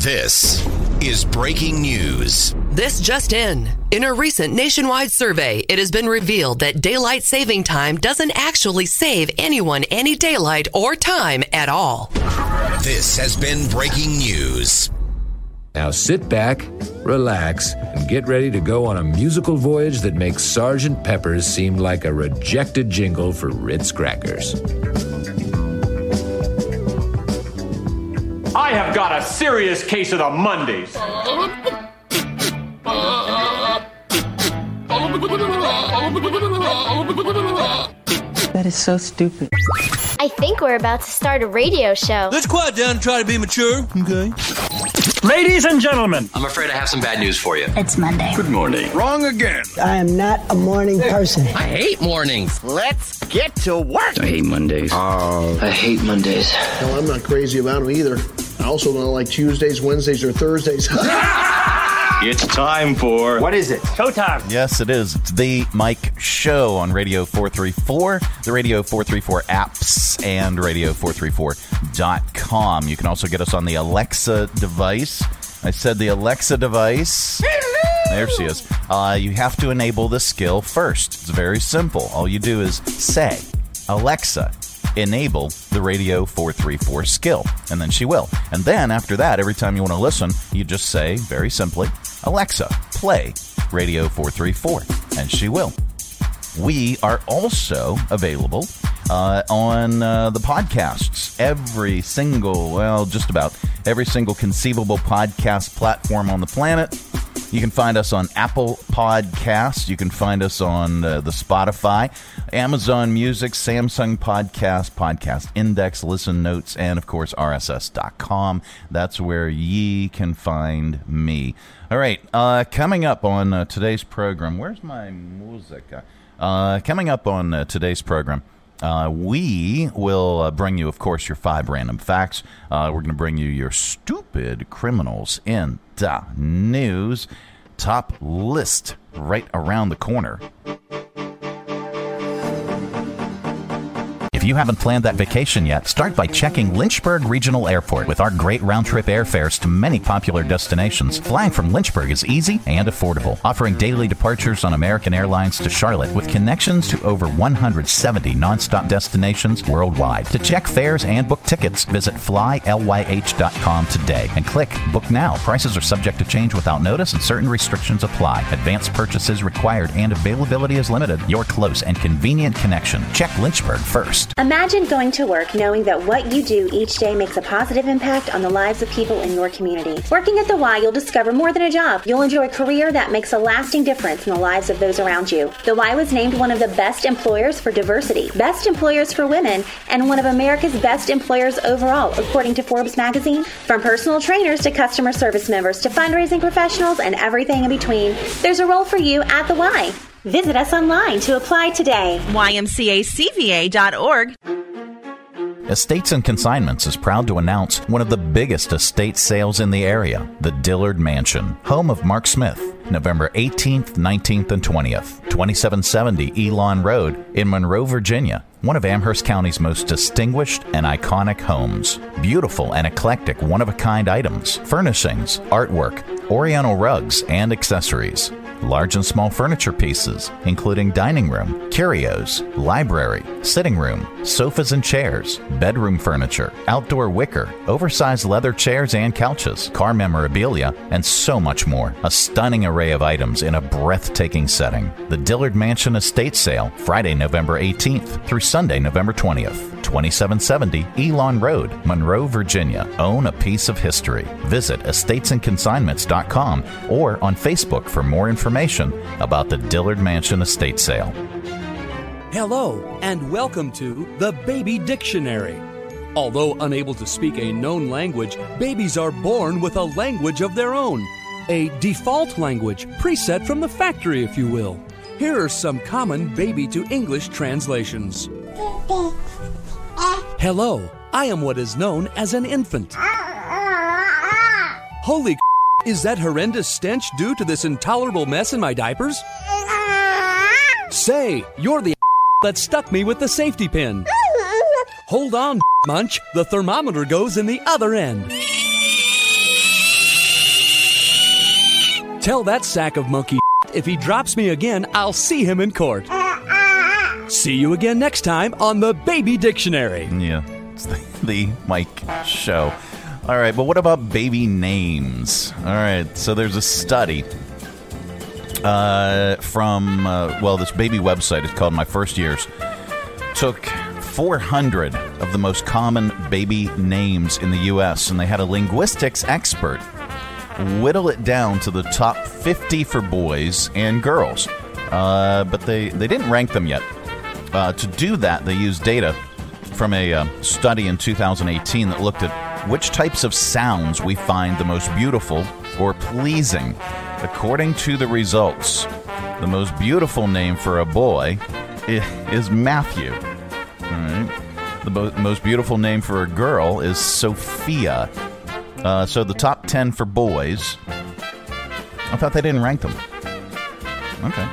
This is breaking news. This just in. In a recent nationwide survey, it has been revealed that daylight saving time doesn't actually save anyone any daylight or time at all. This has been breaking news. Now sit back, relax, and get ready to go on a musical voyage that makes Sergeant Pepper's seem like a rejected jingle for Ritz crackers. I have got a serious case of the Mondays. That is so stupid. I think we're about to start a radio show. Let's quiet down and try to be mature, okay? Ladies and gentlemen, I'm afraid I have some bad news for you. It's Monday. Good morning. Wrong again. I am not a morning person. I hate mornings. Let's get to work. I hate Mondays. Oh. I hate Mondays. No, I'm not crazy about them either. I also don't like Tuesdays, Wednesdays, or Thursdays. It's time for. What is it? Showtime. Yes, it is. It's the Mike Show on Radio 434, the Radio 434 apps, and Radio434.com. You can also get us on the Alexa device. I said the Alexa device. There she is. Uh, you have to enable the skill first. It's very simple. All you do is say, Alexa, enable the Radio 434 skill, and then she will. And then after that, every time you want to listen, you just say very simply, Alexa, play Radio 434, and she will. We are also available uh, on uh, the podcasts. Every single, well, just about every single conceivable podcast platform on the planet. You can find us on Apple Podcasts. You can find us on uh, the Spotify, Amazon Music, Samsung Podcast, Podcast Index, Listen Notes, and of course RSS.com. That's where ye can find me. All right, uh, coming up on uh, today's program. Where's my music? Uh, coming up on uh, today's program. Uh, we will uh, bring you, of course, your five random facts. Uh, we're going to bring you your stupid criminals in the news. Top list right around the corner. If you haven't planned that vacation yet, start by checking Lynchburg Regional Airport. With our great round trip airfares to many popular destinations, flying from Lynchburg is easy and affordable, offering daily departures on American Airlines to Charlotte with connections to over 170 nonstop destinations worldwide. To check fares and book tickets, visit flylyh.com today and click Book Now. Prices are subject to change without notice and certain restrictions apply. Advanced purchases required and availability is limited. Your close and convenient connection. Check Lynchburg first. Imagine going to work knowing that what you do each day makes a positive impact on the lives of people in your community. Working at the Y, you'll discover more than a job. You'll enjoy a career that makes a lasting difference in the lives of those around you. The Y was named one of the best employers for diversity, best employers for women, and one of America's best employers overall, according to Forbes magazine. From personal trainers to customer service members to fundraising professionals and everything in between, there's a role for you at the Y. Visit us online to apply today. YMCACVA.org. Estates and Consignments is proud to announce one of the biggest estate sales in the area, the Dillard Mansion, home of Mark Smith. November 18th, 19th, and 20th, 2770 Elon Road in Monroe, Virginia, one of Amherst County's most distinguished and iconic homes. Beautiful and eclectic one of a kind items, furnishings, artwork, oriental rugs, and accessories. Large and small furniture pieces, including dining room, curios, library, sitting room, sofas and chairs, bedroom furniture, outdoor wicker, oversized leather chairs and couches, car memorabilia, and so much more. A stunning array of items in a breathtaking setting. The Dillard Mansion Estate Sale, Friday, November 18th through Sunday, November 20th. 2770 Elon Road, Monroe, Virginia. Own a piece of history. Visit estatesandconsignments.com or on Facebook for more information about the Dillard Mansion estate sale. Hello, and welcome to the Baby Dictionary. Although unable to speak a known language, babies are born with a language of their own. A default language, preset from the factory, if you will. Here are some common baby to English translations. Hello, I am what is known as an infant. Holy is that horrendous stench due to this intolerable mess in my diapers? Say, you're the that stuck me with the safety pin. Hold on, Munch, the thermometer goes in the other end. Tell that sack of monkey if he drops me again, I'll see him in court. See you again next time on the Baby Dictionary. Yeah, it's the, the Mike Show. All right, but what about baby names? All right, so there's a study uh, from, uh, well, this baby website is called My First Years. Took 400 of the most common baby names in the U.S., and they had a linguistics expert whittle it down to the top 50 for boys and girls. Uh, but they, they didn't rank them yet. Uh, to do that, they used data from a uh, study in 2018 that looked at which types of sounds we find the most beautiful or pleasing. According to the results, the most beautiful name for a boy is Matthew. The bo- most beautiful name for a girl is Sophia. Uh, so the top 10 for boys. I thought they didn't rank them. Okay.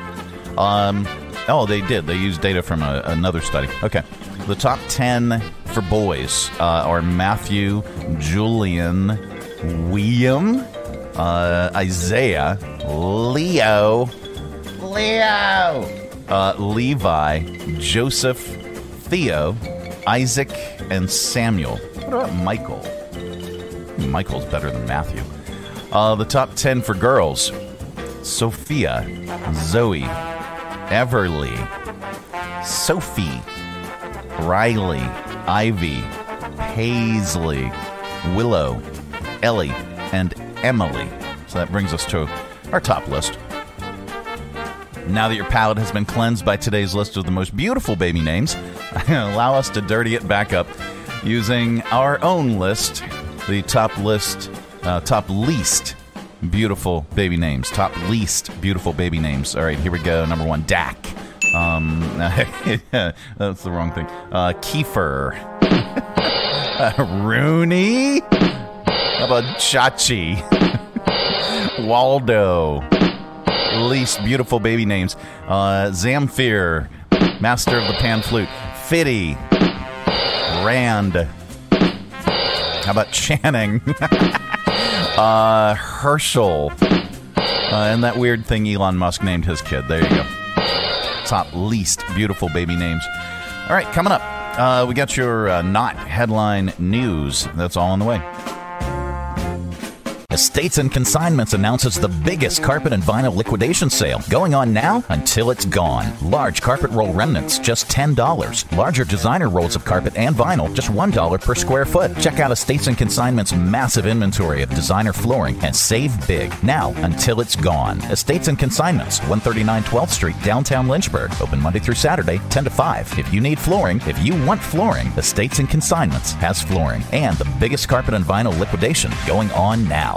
Um, oh, they did. They used data from a, another study. Okay. The top 10 for boys uh, are Matthew, Julian, William, uh, Isaiah, Leo, Leo, uh, Levi, Joseph, Theo, Isaac, and Samuel. What about Michael? Michael's better than Matthew. Uh, the top 10 for girls Sophia, Zoe, Everly, Sophie, Riley, Ivy, Paisley, Willow, Ellie, and Emily. So that brings us to our top list. Now that your palate has been cleansed by today's list of the most beautiful baby names, allow us to dirty it back up using our own list the top list, uh, top least beautiful baby names. Top least beautiful baby names. All right, here we go. Number one, Dak. Um, that's the wrong thing. Uh, Kiefer. Rooney. How about Chachi? Waldo. Least beautiful baby names. Uh, Zamfir. Master of the Pan Flute. Fitty. Rand. How about Channing? uh, Herschel. Uh, and that weird thing Elon Musk named his kid. There you go. Top least beautiful baby names. All right, coming up, uh, we got your uh, not headline news. That's all on the way. Estates and Consignments announces the biggest carpet and vinyl liquidation sale going on now until it's gone. Large carpet roll remnants, just $10. Larger designer rolls of carpet and vinyl, just $1 per square foot. Check out Estates and Consignments' massive inventory of designer flooring and save big now until it's gone. Estates and Consignments, 139 12th Street, downtown Lynchburg. Open Monday through Saturday, 10 to 5. If you need flooring, if you want flooring, Estates and Consignments has flooring and the biggest carpet and vinyl liquidation going on now.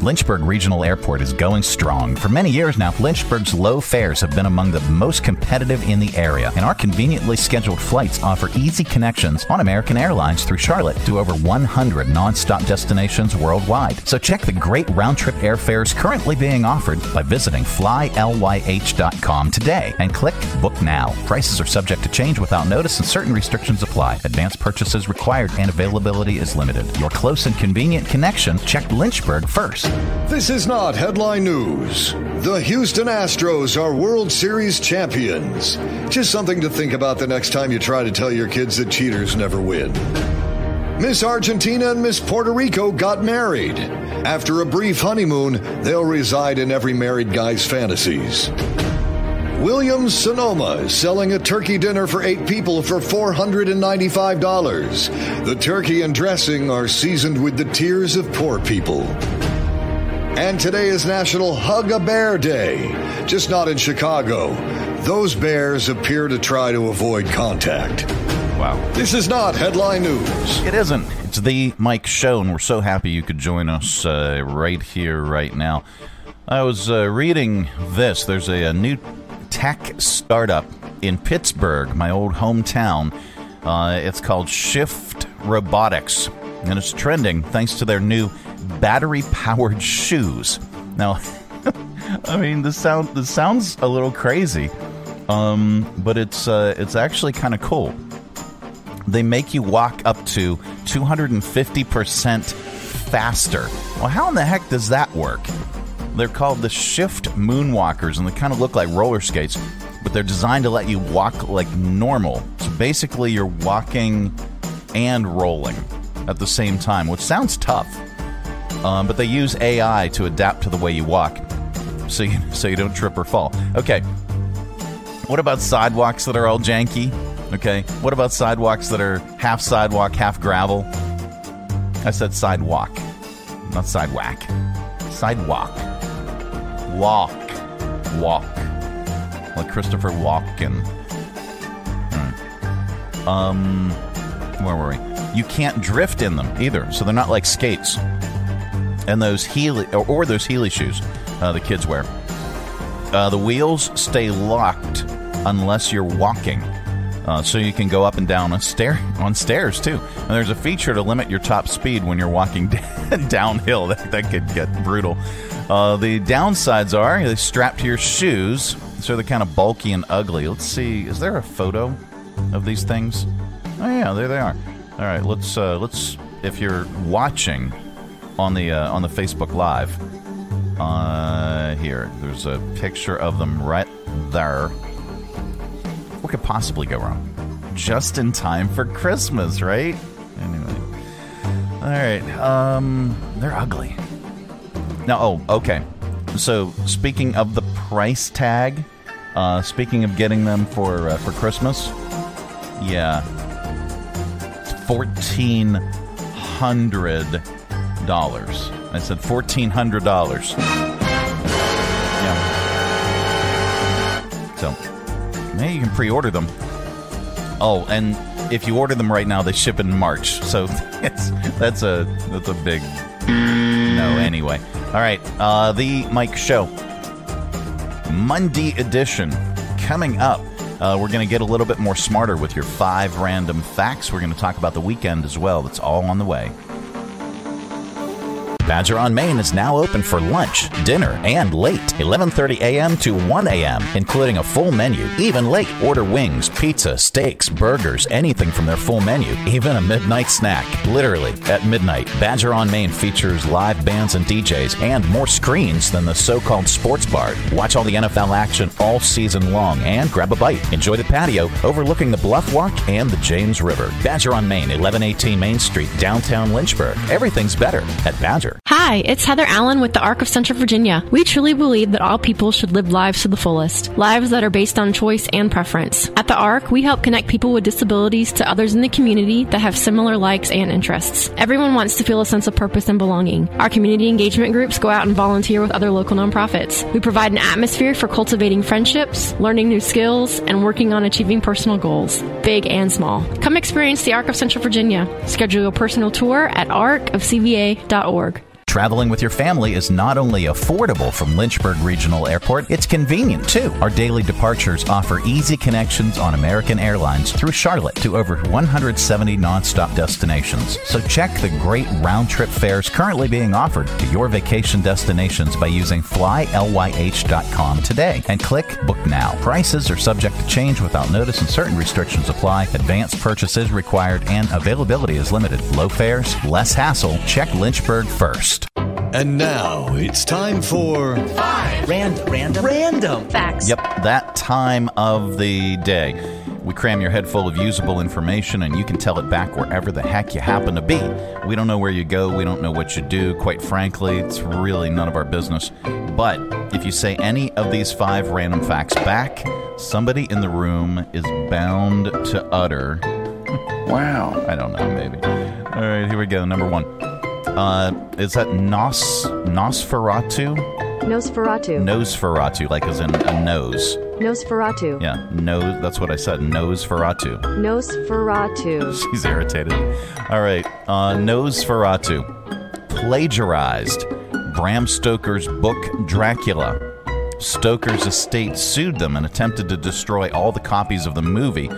Lynchburg Regional Airport is going strong. For many years now, Lynchburg's low fares have been among the most competitive in the area, and our conveniently scheduled flights offer easy connections on American Airlines through Charlotte to over 100 nonstop destinations worldwide. So check the great round trip airfares currently being offered by visiting flylyh.com today and click Book Now. Prices are subject to change without notice and certain restrictions apply. Advanced purchases required and availability is limited. Your close and convenient connection, check Lynchburg first. This is not headline news. The Houston Astros are World Series champions. Just something to think about the next time you try to tell your kids that cheaters never win. Miss Argentina and Miss Puerto Rico got married. After a brief honeymoon, they'll reside in every married guy's fantasies. Williams Sonoma is selling a turkey dinner for eight people for $495. The turkey and dressing are seasoned with the tears of poor people. And today is National Hug a Bear Day, just not in Chicago. Those bears appear to try to avoid contact. Wow. This is not headline news. It isn't. It's the Mike Show, and we're so happy you could join us uh, right here, right now. I was uh, reading this. There's a, a, new tech startup in Pittsburgh, my old hometown. Uh, it's called Shift Robotics, and it's trending thanks to their new battery powered shoes. Now, I mean, this sound this sounds a little crazy, um, but it's uh, it's actually kind of cool. They make you walk up to 250 percent faster. Well, how in the heck does that work? They're called the Shift Moonwalkers, and they kind of look like roller skates, but they're designed to let you walk like normal. So basically, you're walking and rolling at the same time, which sounds tough. Um, but they use AI to adapt to the way you walk, so you so you don't trip or fall. Okay. What about sidewalks that are all janky? Okay. What about sidewalks that are half sidewalk, half gravel? I said sidewalk, not sidewalk. Sidewalk. Walk. Walk. Like Christopher Walken. Hmm. Um, where were we? You can't drift in them either, so they're not like skates. And those Heely, or, or those Heely shoes uh, the kids wear. Uh, the wheels stay locked unless you're walking. Uh, so you can go up and down on stair on stairs too. And there's a feature to limit your top speed when you're walking downhill. That, that could get brutal. Uh, the downsides are they strap to your shoes, so they're kind of bulky and ugly. Let's see, is there a photo of these things? Oh yeah, there they are. All right, let's uh, let's if you're watching on the uh, on the Facebook Live. Uh, here, there's a picture of them right there. What could possibly go wrong? Just in time for Christmas, right? Anyway. All right. Um, they're ugly. Now, oh, okay. So, speaking of the price tag, uh, speaking of getting them for uh, for Christmas, yeah, fourteen hundred. I said fourteen hundred dollars. Yeah. So, maybe you can pre-order them. Oh, and if you order them right now, they ship in March. So it's, that's a that's a big no. Anyway, all right. Uh, the Mike Show Monday edition coming up. Uh, we're going to get a little bit more smarter with your five random facts. We're going to talk about the weekend as well. That's all on the way. Badger on Main is now open for lunch, dinner, and late, 11:30 a.m. to 1 a.m., including a full menu. Even late, order wings, pizza, steaks, burgers, anything from their full menu, even a midnight snack. Literally at midnight, Badger on Main features live bands and DJs and more screens than the so-called sports bar. Watch all the NFL action all season long and grab a bite. Enjoy the patio overlooking the Bluff Walk and the James River. Badger on Main, 1118 Main Street, downtown Lynchburg. Everything's better at Badger. Hi, it's Heather Allen with the Arc of Central Virginia. We truly believe that all people should live lives to the fullest, lives that are based on choice and preference. At the Arc, we help connect people with disabilities to others in the community that have similar likes and interests. Everyone wants to feel a sense of purpose and belonging. Our community engagement groups go out and volunteer with other local nonprofits. We provide an atmosphere for cultivating friendships, learning new skills, and working on achieving personal goals, big and small. Come experience the Arc of Central Virginia. Schedule your personal tour at arcofcva.org. Traveling with your family is not only affordable from Lynchburg Regional Airport, it's convenient too. Our daily departures offer easy connections on American Airlines through Charlotte to over 170 nonstop destinations. So check the great round trip fares currently being offered to your vacation destinations by using flylyh.com today and click Book Now. Prices are subject to change without notice and certain restrictions apply. Advanced purchases required and availability is limited. Low fares, less hassle. Check Lynchburg first. And now it's time for five random, random, random facts. Yep, that time of the day. We cram your head full of usable information and you can tell it back wherever the heck you happen to be. We don't know where you go, we don't know what you do. Quite frankly, it's really none of our business. But if you say any of these five random facts back, somebody in the room is bound to utter. Wow. I don't know, maybe. All right, here we go. Number one. Uh, is that Nos Nosferatu? Nosferatu. Nosferatu, like as in a nose. Nosferatu. Yeah, nose. That's what I said. Nosferatu. Nosferatu. She's irritated. All right, uh, Nosferatu plagiarized Bram Stoker's book Dracula. Stoker's estate sued them and attempted to destroy all the copies of the movie,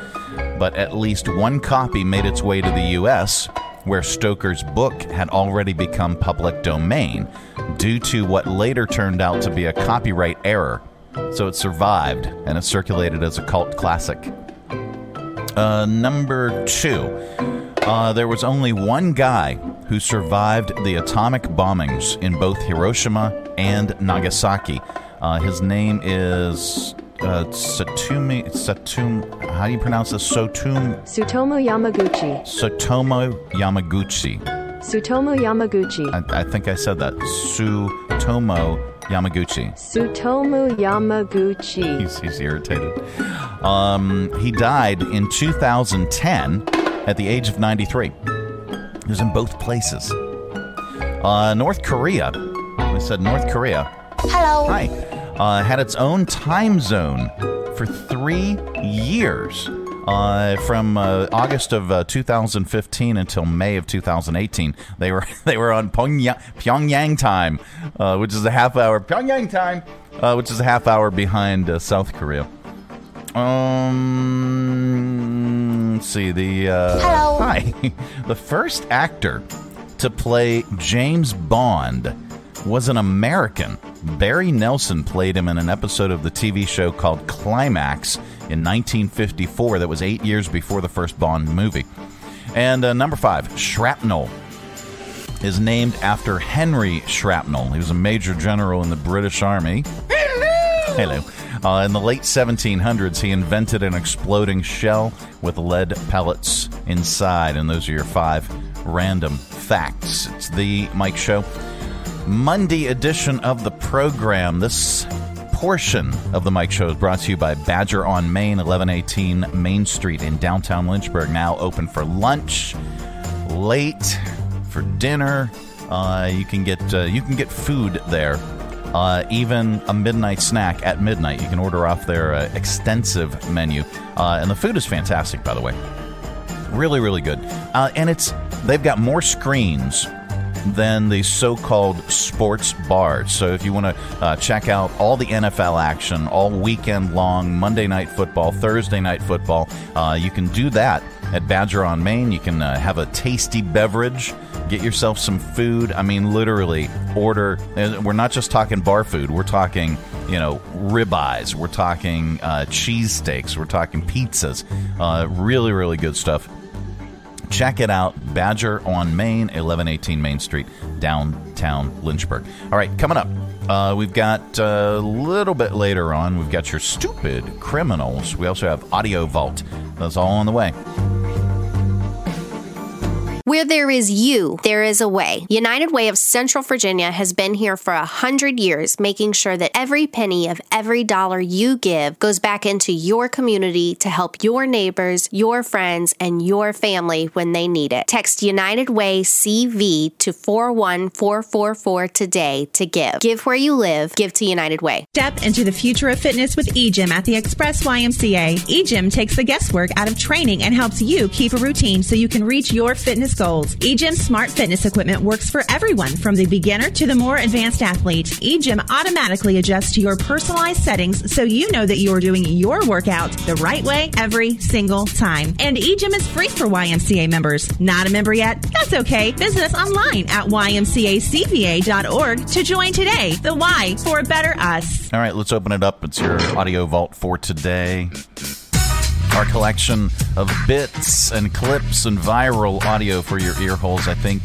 but at least one copy made its way to the U.S., where Stoker's book had already become public domain due to what later turned out to be a copyright error. So it survived and it circulated as a cult classic. Uh, number two, uh, there was only one guy who survived the atomic bombings in both Hiroshima and Nagasaki. Uh, his name is uh, Satumi. Satum. How do you pronounce this? Sotum. Sutomo Yamaguchi. Sotomo Yamaguchi. Sutomo Yamaguchi. I, I think I said that. Sutomo Yamaguchi. Sutomu Yamaguchi. He's, he's irritated. Um, he died in 2010 at the age of 93. He was in both places. Uh, North Korea. I said North Korea. Hello. Hi. Uh, had its own time zone for three years. Uh, from uh, August of uh, 2015 until May of 2018, they were they were on Pyongyang, Pyongyang time, uh, which is a half hour Pyongyang time, uh, which is a half hour behind uh, South Korea. Um, let's see the Hello. hi, the first actor to play James Bond was an American. Barry Nelson played him in an episode of the TV show called Climax in 1954, that was eight years before the first Bond movie. And uh, number five, Shrapnel is named after Henry Shrapnel. He was a major general in the British Army. Hello. Uh, in the late 1700s, he invented an exploding shell with lead pellets inside. And those are your five random facts. It's the Mike Show. Monday edition of the program. This portion of the Mike Show is brought to you by Badger on Main, 1118 Main Street in downtown Lynchburg. Now open for lunch, late for dinner. Uh, you can get uh, you can get food there. Uh, even a midnight snack at midnight. You can order off their uh, extensive menu, uh, and the food is fantastic. By the way, really, really good. Uh, and it's they've got more screens than the so-called sports bars. So if you want to uh, check out all the NFL action all weekend long, Monday night football, Thursday night football, uh, you can do that at Badger on Main. You can uh, have a tasty beverage. Get yourself some food. I mean, literally order. We're not just talking bar food. We're talking, you know, ribeyes. We're talking uh, cheesesteaks. We're talking pizzas. Uh, really, really good stuff. Check it out. Badger on Main, 1118 Main Street, downtown Lynchburg. All right, coming up, uh, we've got uh, a little bit later on, we've got your stupid criminals. We also have Audio Vault. That's all on the way. Where there is you, there is a way. United Way of Central Virginia has been here for a hundred years, making sure that every penny of every dollar you give goes back into your community to help your neighbors, your friends, and your family when they need it. Text United Way CV to 41444 today to give. Give where you live, give to United Way. Step into the future of fitness with eGym at the Express YMCA. eGym takes the guesswork out of training and helps you keep a routine so you can reach your fitness goals. eGym smart fitness equipment works for everyone from the beginner to the more advanced athlete. eGym automatically adjusts to your personalized settings so you know that you're doing your workout the right way every single time. And eGym is free for YMCA members. Not a member yet? That's okay. Visit us online at ymcacva.org to join today. The Y for a better us. All right, let's open it up. It's your audio vault for today. Our collection of bits and clips and viral audio for your ear holes. I think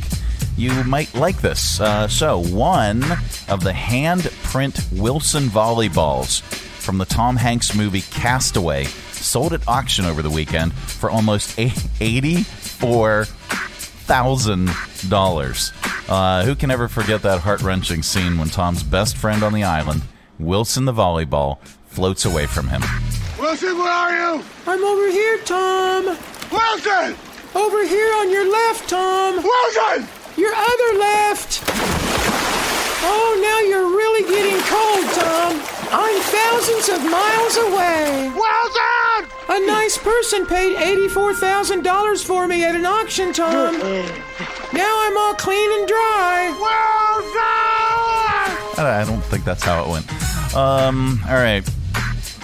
you might like this. Uh, so, one of the handprint Wilson volleyballs from the Tom Hanks movie Castaway sold at auction over the weekend for almost eighty-four thousand dollars. Uh, who can ever forget that heart-wrenching scene when Tom's best friend on the island, Wilson the volleyball, floats away from him? Wilson, where are you? I'm over here, Tom. Wilson! Over here on your left, Tom. Wilson! Your other left. Oh, now you're really getting cold, Tom. I'm thousands of miles away. Wilson! A nice person paid $84,000 for me at an auction, Tom. now I'm all clean and dry. Wilson! I I don't think that's how it went. Um, all right.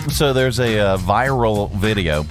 So there's a uh, viral video.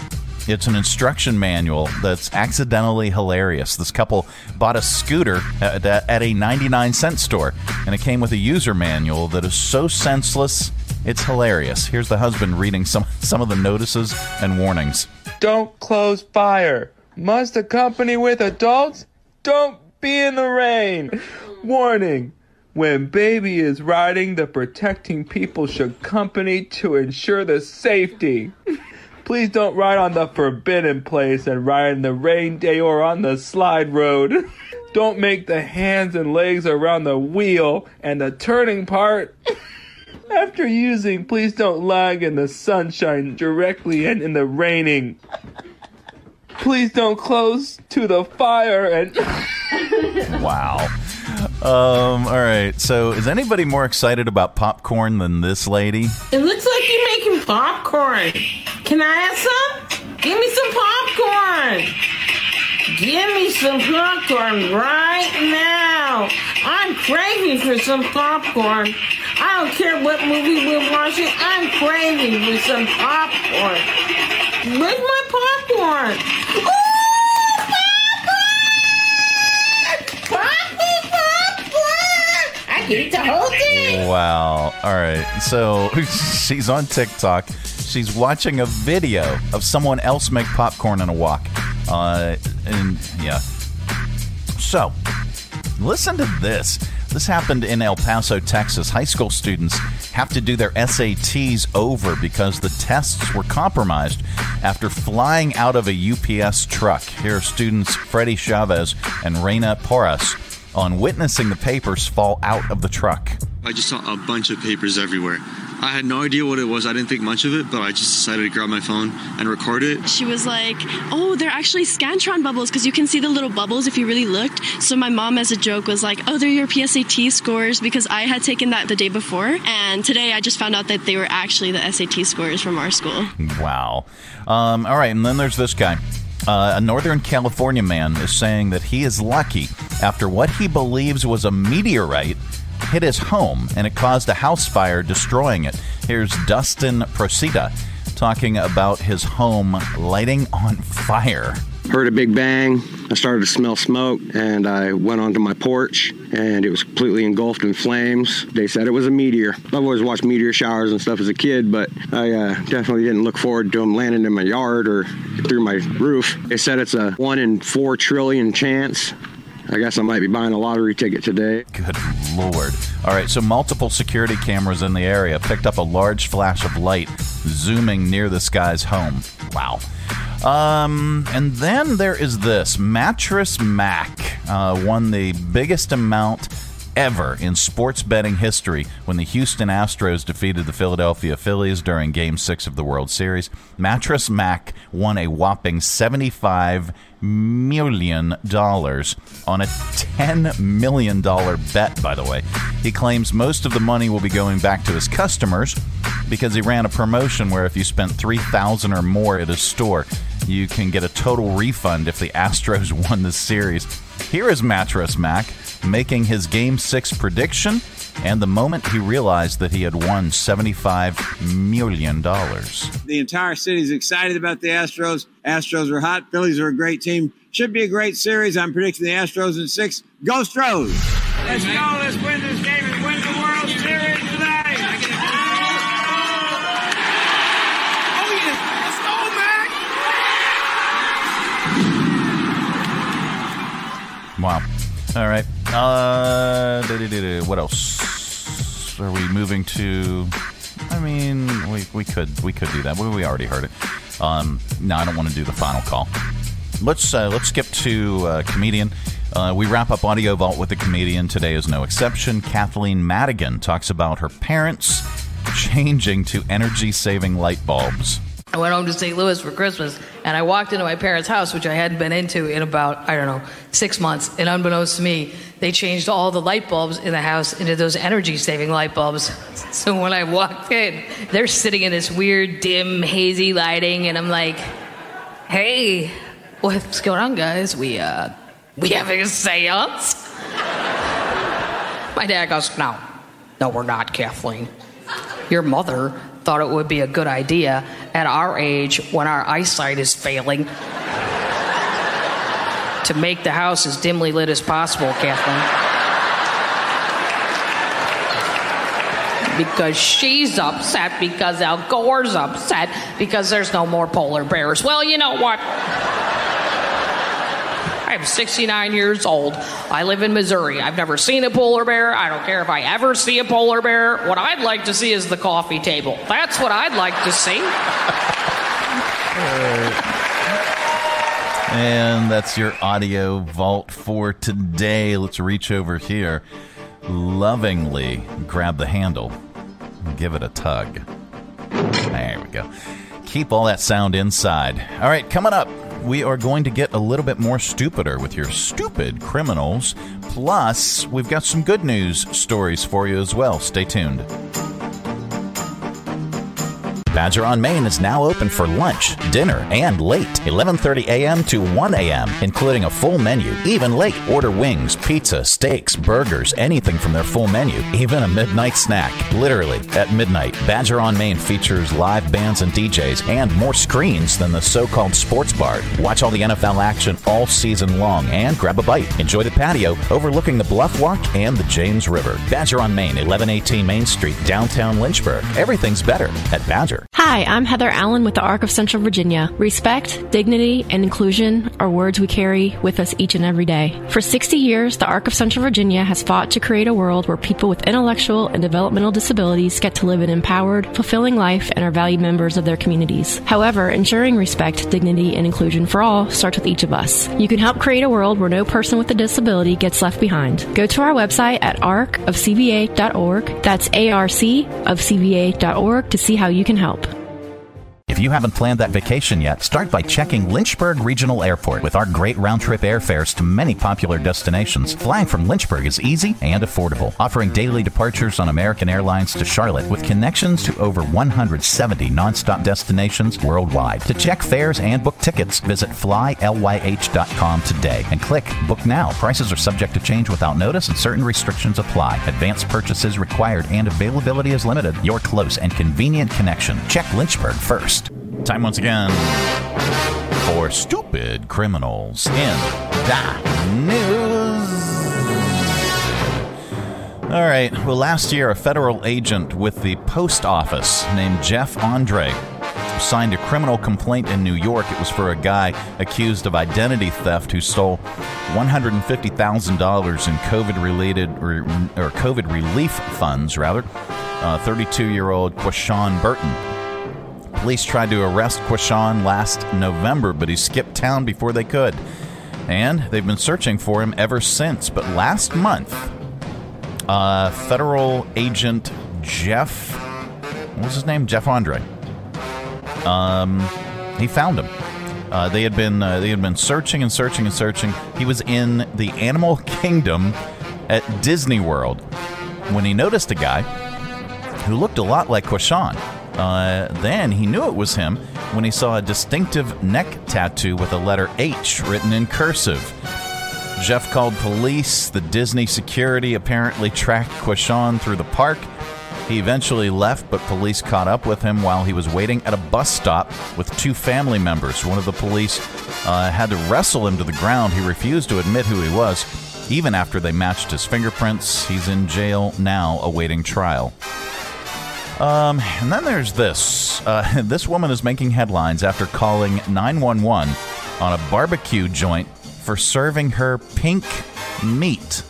It's an instruction manual that's accidentally hilarious. This couple bought a scooter at, at a 99 cent store, and it came with a user manual that is so senseless, it's hilarious. Here's the husband reading some, some of the notices and warnings. Don't close fire. Must accompany with adults. Don't be in the rain. Warning. When baby is riding, the protecting people should company to ensure the safety. Please don't ride on the forbidden place and ride in the rain day or on the slide road. Don't make the hands and legs around the wheel and the turning part. After using, please don't lag in the sunshine directly and in the raining. Please don't close to the fire and. Wow. Um, all right. So, is anybody more excited about popcorn than this lady? It looks like you're making popcorn. Can I have some? Give me some popcorn. Give me some popcorn right now. I'm craving for some popcorn. I don't care what movie we're watching. I'm craving for some popcorn. Where's my popcorn? Ooh, popcorn! Popcorn! I can Wow. All right. So, she's on TikTok. She's watching a video of someone else make popcorn in a wok. Uh, and yeah. So, listen to this. This happened in El Paso, Texas. High school students have to do their SATs over because the tests were compromised after flying out of a UPS truck. Here are students Freddie Chavez and Reina Porras on witnessing the papers fall out of the truck. I just saw a bunch of papers everywhere. I had no idea what it was. I didn't think much of it, but I just decided to grab my phone and record it. She was like, "Oh, they're actually Scantron bubbles because you can see the little bubbles if you really looked." So my mom, as a joke, was like, "Oh, they're your PSAT scores," because I had taken that the day before, and today I just found out that they were actually the SAT scores from our school. Wow. Um, all right, and then there's this guy. Uh, a Northern California man is saying that he is lucky after what he believes was a meteorite hit his home and it caused a house fire, destroying it. Here's Dustin Procita talking about his home lighting on fire. Heard a big bang. I started to smell smoke, and I went onto my porch, and it was completely engulfed in flames. They said it was a meteor. I've always watched meteor showers and stuff as a kid, but I uh, definitely didn't look forward to them landing in my yard or through my roof. They said it's a one in four trillion chance. I guess I might be buying a lottery ticket today. Good lord. All right, so multiple security cameras in the area picked up a large flash of light zooming near this guy's home. Wow. Um, and then there is this Mattress Mac uh, won the biggest amount ever in sports betting history when the Houston Astros defeated the Philadelphia Phillies during Game 6 of the World Series. Mattress Mac won a whopping $75 million on a $10 million bet, by the way. He claims most of the money will be going back to his customers because he ran a promotion where if you spent 3000 or more at his store, you can get a total refund if the Astros won the series. Here is Mattress Mac making his Game 6 prediction and the moment he realized that he had won $75 million. The entire city is excited about the Astros. Astros are hot. Phillies are a great team. Should be a great series. I'm predicting the Astros in six. Go Stros! Let's go. Let's win this game Wow. All right. Uh, what else? Are we moving to? I mean, we, we could we could do that. We, we already heard it. Um, no, I don't want to do the final call. Let's uh, let's skip to uh, comedian. Uh, we wrap up Audio Vault with a comedian. Today is no exception. Kathleen Madigan talks about her parents changing to energy saving light bulbs. I went home to St. Louis for Christmas, and I walked into my parents' house, which I hadn't been into in about, I don't know, six months. And unbeknownst to me, they changed all the light bulbs in the house into those energy saving light bulbs. So when I walked in, they're sitting in this weird, dim, hazy lighting, and I'm like, hey, what's going on, guys? We, uh, we having a seance? my dad goes, no, No, we're not, Kathleen. Your mother thought it would be a good idea at our age when our eyesight is failing to make the house as dimly lit as possible, Kathleen. Because she's upset, because Al Gore's upset, because there's no more polar bears. Well, you know what? I'm 69 years old. I live in Missouri. I've never seen a polar bear. I don't care if I ever see a polar bear. What I'd like to see is the coffee table. That's what I'd like to see. And that's your audio vault for today. Let's reach over here, lovingly grab the handle, and give it a tug. There we go. Keep all that sound inside. All right, coming up, we are going to get a little bit more stupider with your stupid criminals. Plus, we've got some good news stories for you as well. Stay tuned. Badger on Main is now open for lunch, dinner, and late, 11:30 a.m. to 1 a.m., including a full menu. Even late, order wings, pizza, steaks, burgers, anything from their full menu, even a midnight snack. Literally at midnight, Badger on Main features live bands and DJs and more screens than the so-called sports bar. Watch all the NFL action all season long and grab a bite. Enjoy the patio overlooking the Bluff Walk and the James River. Badger on Main, 1118 Main Street, downtown Lynchburg. Everything's better at Badger. Hi, I'm Heather Allen with the ARC of Central Virginia. Respect, dignity, and inclusion are words we carry with us each and every day. For 60 years, the ARC of Central Virginia has fought to create a world where people with intellectual and developmental disabilities get to live an empowered, fulfilling life and are valued members of their communities. However, ensuring respect, dignity, and inclusion for all starts with each of us. You can help create a world where no person with a disability gets left behind. Go to our website at arcofcva.org. That's A-R-C of CVA.org to see how you can help help. If you haven't planned that vacation yet, start by checking Lynchburg Regional Airport with our great round trip airfares to many popular destinations. Flying from Lynchburg is easy and affordable, offering daily departures on American Airlines to Charlotte with connections to over 170 nonstop destinations worldwide. To check fares and book tickets, visit flylyh.com today and click Book Now. Prices are subject to change without notice and certain restrictions apply. Advanced purchases required and availability is limited. Your close and convenient connection. Check Lynchburg first. Time once again for stupid criminals in the news. All right. Well, last year, a federal agent with the post office named Jeff Andre signed a criminal complaint in New York. It was for a guy accused of identity theft who stole $150,000 in COVID-related or, or COVID relief funds, rather. Uh, 32-year-old Quashawn Burton Police tried to arrest Quashawn last November, but he skipped town before they could. And they've been searching for him ever since. But last month, uh, federal agent Jeff, what was his name? Jeff Andre. Um, he found him. Uh, they had been uh, they had been searching and searching and searching. He was in the Animal Kingdom at Disney World when he noticed a guy who looked a lot like Quashawn. Uh, then he knew it was him when he saw a distinctive neck tattoo with a letter H written in cursive. Jeff called police. The Disney security apparently tracked Quashawn through the park. He eventually left, but police caught up with him while he was waiting at a bus stop with two family members. One of the police uh, had to wrestle him to the ground. He refused to admit who he was, even after they matched his fingerprints. He's in jail now, awaiting trial. Um, and then there's this. Uh, this woman is making headlines after calling 911 on a barbecue joint for serving her pink meat.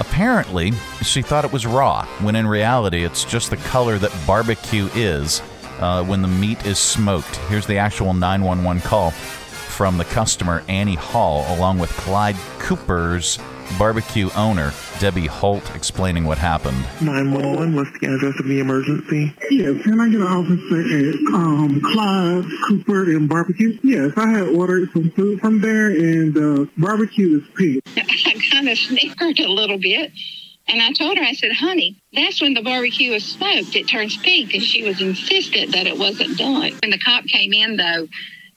Apparently, she thought it was raw, when in reality, it's just the color that barbecue is uh, when the meat is smoked. Here's the actual 911 call from the customer, Annie Hall, along with Clyde Cooper's barbecue owner, Debbie Holt, explaining what happened. 911, what's the address of the emergency? Yes, can I get an officer at um, Clyde Cooper and Barbecue? Yes, I had ordered some food from there, and uh, barbecue is pink. I kind of snickered a little bit. And I told her, I said, honey, that's when the barbecue is smoked. It turns pink. And she was insistent that it wasn't done. When the cop came in, though,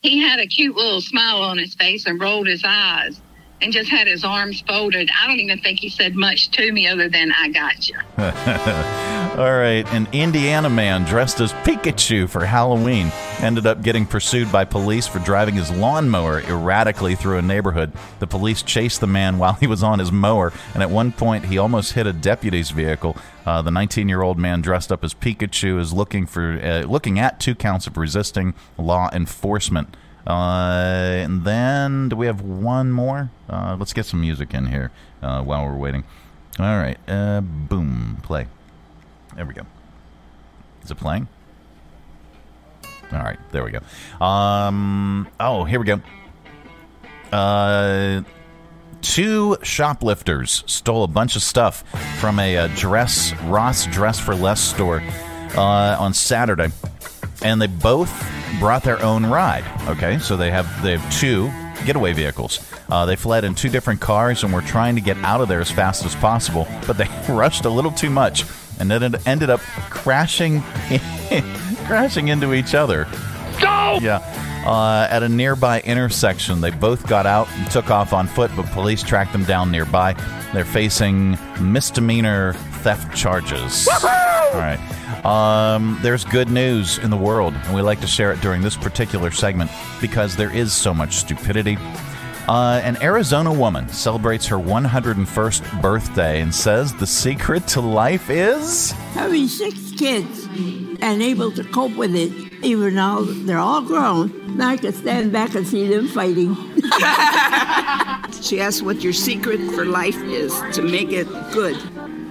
he had a cute little smile on his face and rolled his eyes. And just had his arms folded. I don't even think he said much to me other than "I got you." All right, an Indiana man dressed as Pikachu for Halloween ended up getting pursued by police for driving his lawnmower erratically through a neighborhood. The police chased the man while he was on his mower, and at one point he almost hit a deputy's vehicle. Uh, the 19-year-old man dressed up as Pikachu is looking for uh, looking at two counts of resisting law enforcement. Uh, and then, do we have one more? Uh, let's get some music in here uh, while we're waiting. All right, uh, boom, play. There we go. Is it playing? All right, there we go. Um, oh, here we go. Uh, two shoplifters stole a bunch of stuff from a, uh dress Ross Dress for Less store uh, on Saturday, and they both brought their own ride. Okay, so they have they have two getaway vehicles. Uh, they fled in two different cars and were trying to get out of there as fast as possible, but they rushed a little too much and then it ended up crashing crashing into each other. Go! Yeah. Uh, at a nearby intersection, they both got out and took off on foot, but police tracked them down nearby. They're facing misdemeanor theft charges. All right. Um, there's good news in the world, and we like to share it during this particular segment because there is so much stupidity. Uh, an Arizona woman celebrates her 101st birthday and says the secret to life is having six kids and able to cope with it, even though they're all grown. Now I can stand back and see them fighting. She asked what your secret for life is to make it good.